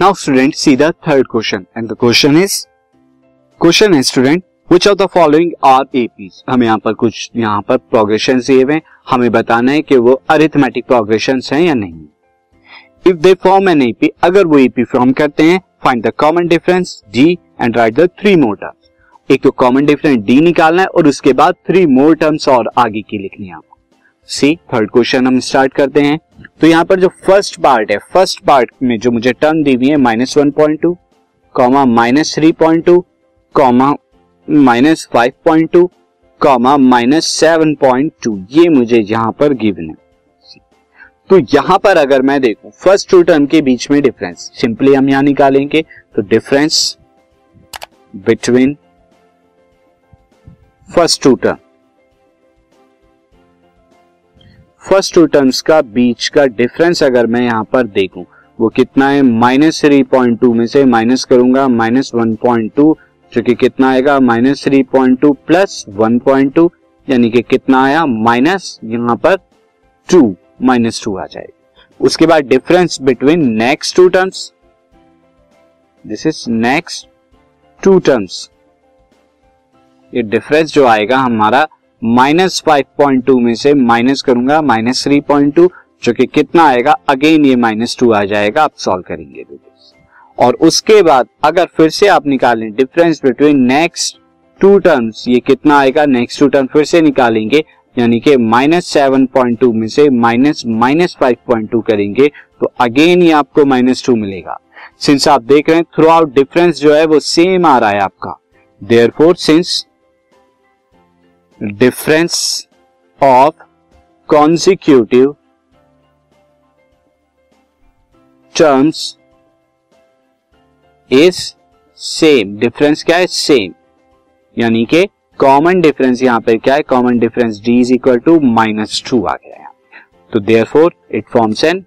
Now student see the third question and the question is question है student which of the following are APs हमें यहाँ पर कुछ, यहाँ पर प्रोग्रेशन दिए हुए हमें बताना है कि वो अरिथमेटिक प्रोग्रेशन है या नहीं। If they form an AP अगर वो एपी फॉर्म करते हैं find the common difference D and write the three more terms एक तो कॉमन डिफरेंस डी निकालना है, और उसके बाद थ्री मोर टर्म्स और आगे की लिखनी है आपको। सी थर्ड क्वेश्चन हम स्टार्ट करते हैं। तो यहाँ पर जो फ़र्स्ट पार्ट है फ़र्स्ट पार्ट में जो मुझे टर्म दी हुई है minus one point two comma minus three point two comma minus five point two comma minus seven point two ये मुझे यहाँ पर गिवन है। तो यहाँ पर अगर मैं देखूँ फ़र्स्ट टू टर्म के बीच में डिफरेंस सिंपली हम यहाँ निकालेंगे तो difference between first two term first two terms का बीच का डिफरेंस अगर मैं यहाँ पर देखूँ, वो कितना है? माइनस थ्री पॉइंट टू में से माइनस करूँगा, माइनस वन पॉइंट टू, जो कि कितना आएगा? Minus three point two plus one point two, यानी कि कितना आया? माइनस यहाँ पर टू, माइनस टू आ जाएगा। उसके बाद difference between next two terms this is next two terms ये डिफरेंस जो आएगा हमारा माइनस फाइव पॉइंट टू में से माइनस करूँगा, माइनस थ्री पॉइंट टू, जो कि कितना आएगा? अगेन ये माइनस टू आ जाएगा, आप सॉल्व करेंगे और उसके बाद अगर फिर से आप निकालें difference between next two terms ये कितना आएगा? नेक्स्ट टू टर्म फिर से निकालेंगे, यानी कि माइनस सेवन पॉइंट टू में से minus minus five point two करेंगे तो अगेन ये आपको माइनस टू मिलेगा। सिंस आप देख रहे हैं थ्रू आउट डिफरेंस जो है वो सेम आ रहा है आपका। Therefore since difference of consecutive terms is same difference क्या है? सेम यानी कि कॉमन डिफरेंस यहाँ पर क्या है? Common difference d is equal to minus two आ गया है तो therefore it forms an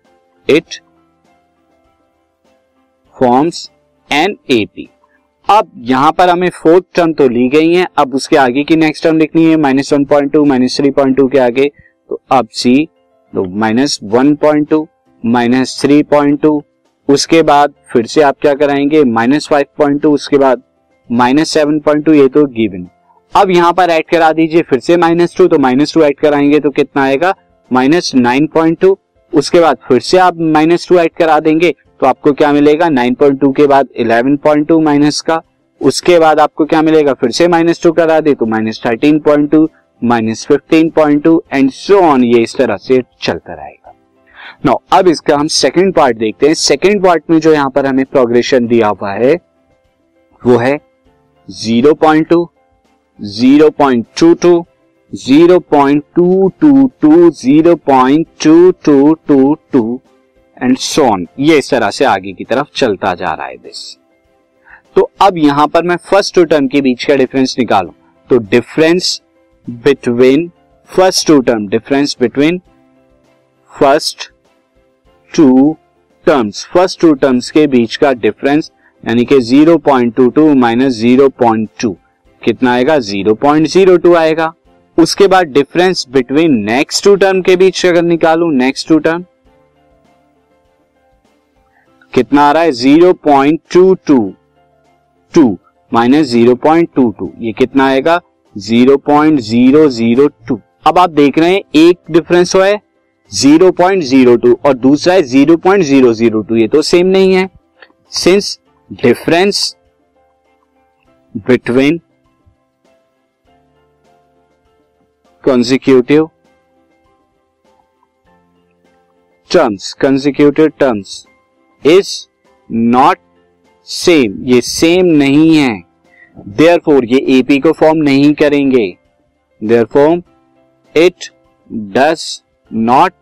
it forms an AP अब यहाँ पर हमें फोर्थ टर्म तो ली गई है, अब उसके आगे की नेक्स्ट टर्म लिखनी है minus one point two minus three point two के आगे। तो अब सी तो minus one point two minus three point two उसके बाद फिर से आप क्या कराएँगे? माइनस फाइव पॉइंट टू उसके बाद माइनस सेवन पॉइंट टू ये तो गिवन अब यहाँ पर ऐड करा दीजिए, फिर से माइनस टू तो माइनस टू ऐड कराएँगे तो कितना आएगा? माइनस नाइन पॉइंट टू उसके बाद फिर से आप माइनस टू ऐड करा देंगे। तो आपको क्या मिलेगा? नाइन पॉइंट टू के बाद इलेवन पॉइंट टू माइनस का। उसके बाद आपको क्या मिलेगा? फिर से माइनस टू करा दे तो minus thirteen point two minus fifteen point two and so on ये इस तरह से चलता रहेगा। नो अब इसका हम सेकेंड पार्ट देखते हैं। सेकेंड पार्ट में जो यहाँ पर हमें प्रोग्रेशन दिया हुआ है, वो है zero point two zero point two two zero point two two two zero point two two two two and so on ये इस तरह से आगे की तरफ़ चलता जा रहा है दिस तो अब यहाँ पर मैं फ़र्स्ट टू टर्म के बीच का डिफरेंस निकालू। तो difference between first two term difference between first two terms first two terms के बीच का डिफरेंस यानी कि 0.22 माइनस ज़ीरो पॉइंट टू कितना आएगा? 0.02 आएगा। उसके बाद difference between next two term के बीच अगर निकालू नेक्स्ट टू टर्म कितना आ रहा है? 0.222 minus zero point two two ये कितना आएगा? 0.002 अब आप देख रहे हैं, एक डिफरेंस है 0.02 और दूसरा है 0.002 ये तो सेम नहीं है. Since difference between consecutive terms consecutive terms is not same ये सेम नहीं है. देयर फोर ये एपी को फॉर्म नहीं करेंगे. Therefore it does not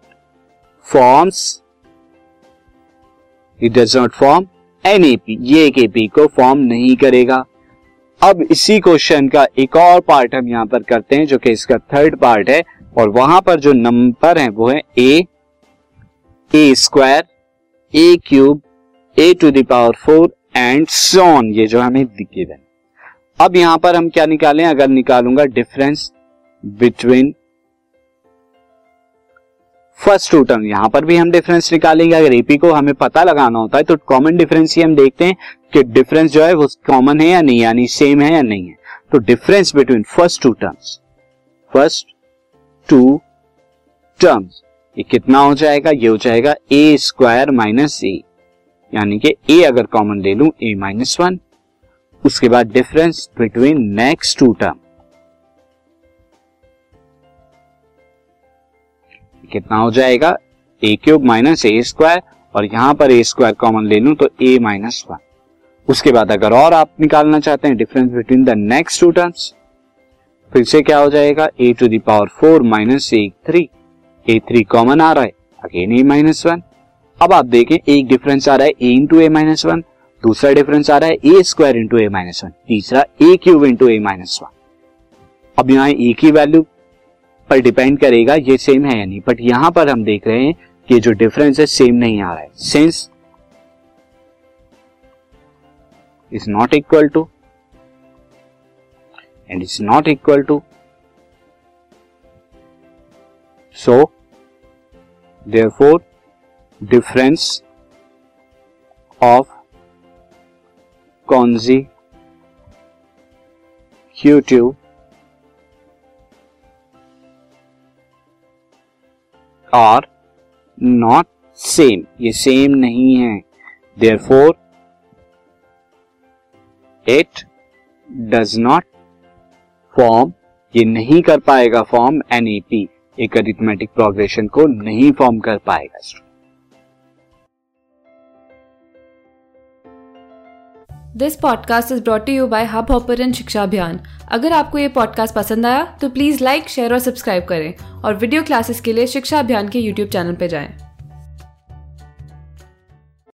forms it does not form an AP ये एक एपी को फॉर्म नहीं करेगा. अब इसी क्वेश्चन का एक और पार्ट हम यहाँ पर करते हैं, जो कि इसका थर्ड पार्ट है. और वहाँ पर जो नंबर है, वो है a a square a cube a to the power four and so on ये जो हमें दिखे अब यहाँ पर हम क्या निकालें? अगर निकालूँगा difference between first two term यहाँ पर भी हम डिफरेंस निकालेंगे। अगर एपी को हमें पता लगाना होता है तो कॉमन डिफरेंस ही हम देखते हैं कि डिफरेंस जो है वो कॉमन है या नहीं, यानी सेम है या नहीं है. तो difference between first two terms first two terms ये कितना हो जाएगा? ये हो जाएगा ए स्क्वायर माइनस ए यानी कि ए अगर कॉमन ले लू ए माइनस वन उसके बाद difference between next two term कितना हो जाएगा? A cube minus a square और यहाँ पर ए स्क्वायर कॉमन ले लू तो ए माइनस वन उसके बाद अगर और आप निकालना चाहते हैं difference between the next two terms फिर से क्या हो जाएगा? A to the power four minus a three a three common आ रहा है। अगेन ए माइनस वन अब आप देखें, एक डिफरेंस आ रहा है a into a minus one दूसरा डिफरेंस आ रहा है a square into a minus one तीसरा a cube into a minus one अब यहाँ ए की वैल्यू पर डिपेंड करेगा, ये सेम है या नहीं। बट यहाँ पर हम देख रहे हैं कि जो डिफरेंस है सेम नहीं आ रहा है। Since is not equal to and is not equal to so therefore difference of consecutive are not same ये सेम नहीं है. Therefore it does not form ये नहीं कर पाएगा फॉर्म एनईपी एक अरिथमेटिक प्रोग्रेशन को नहीं फॉर्म कर पाएगा this podcast is brought you by Hubhopper Shiksha Abhiyan अगर आपको ये पॉडकास्ट पसंद आया तो प्लीज़ लाइक शेयर और सब्सक्राइब करें। और वीडियो क्लासेस के लिए शिक्षा अभियान के यूट्यूब चैनल पर जाएँ।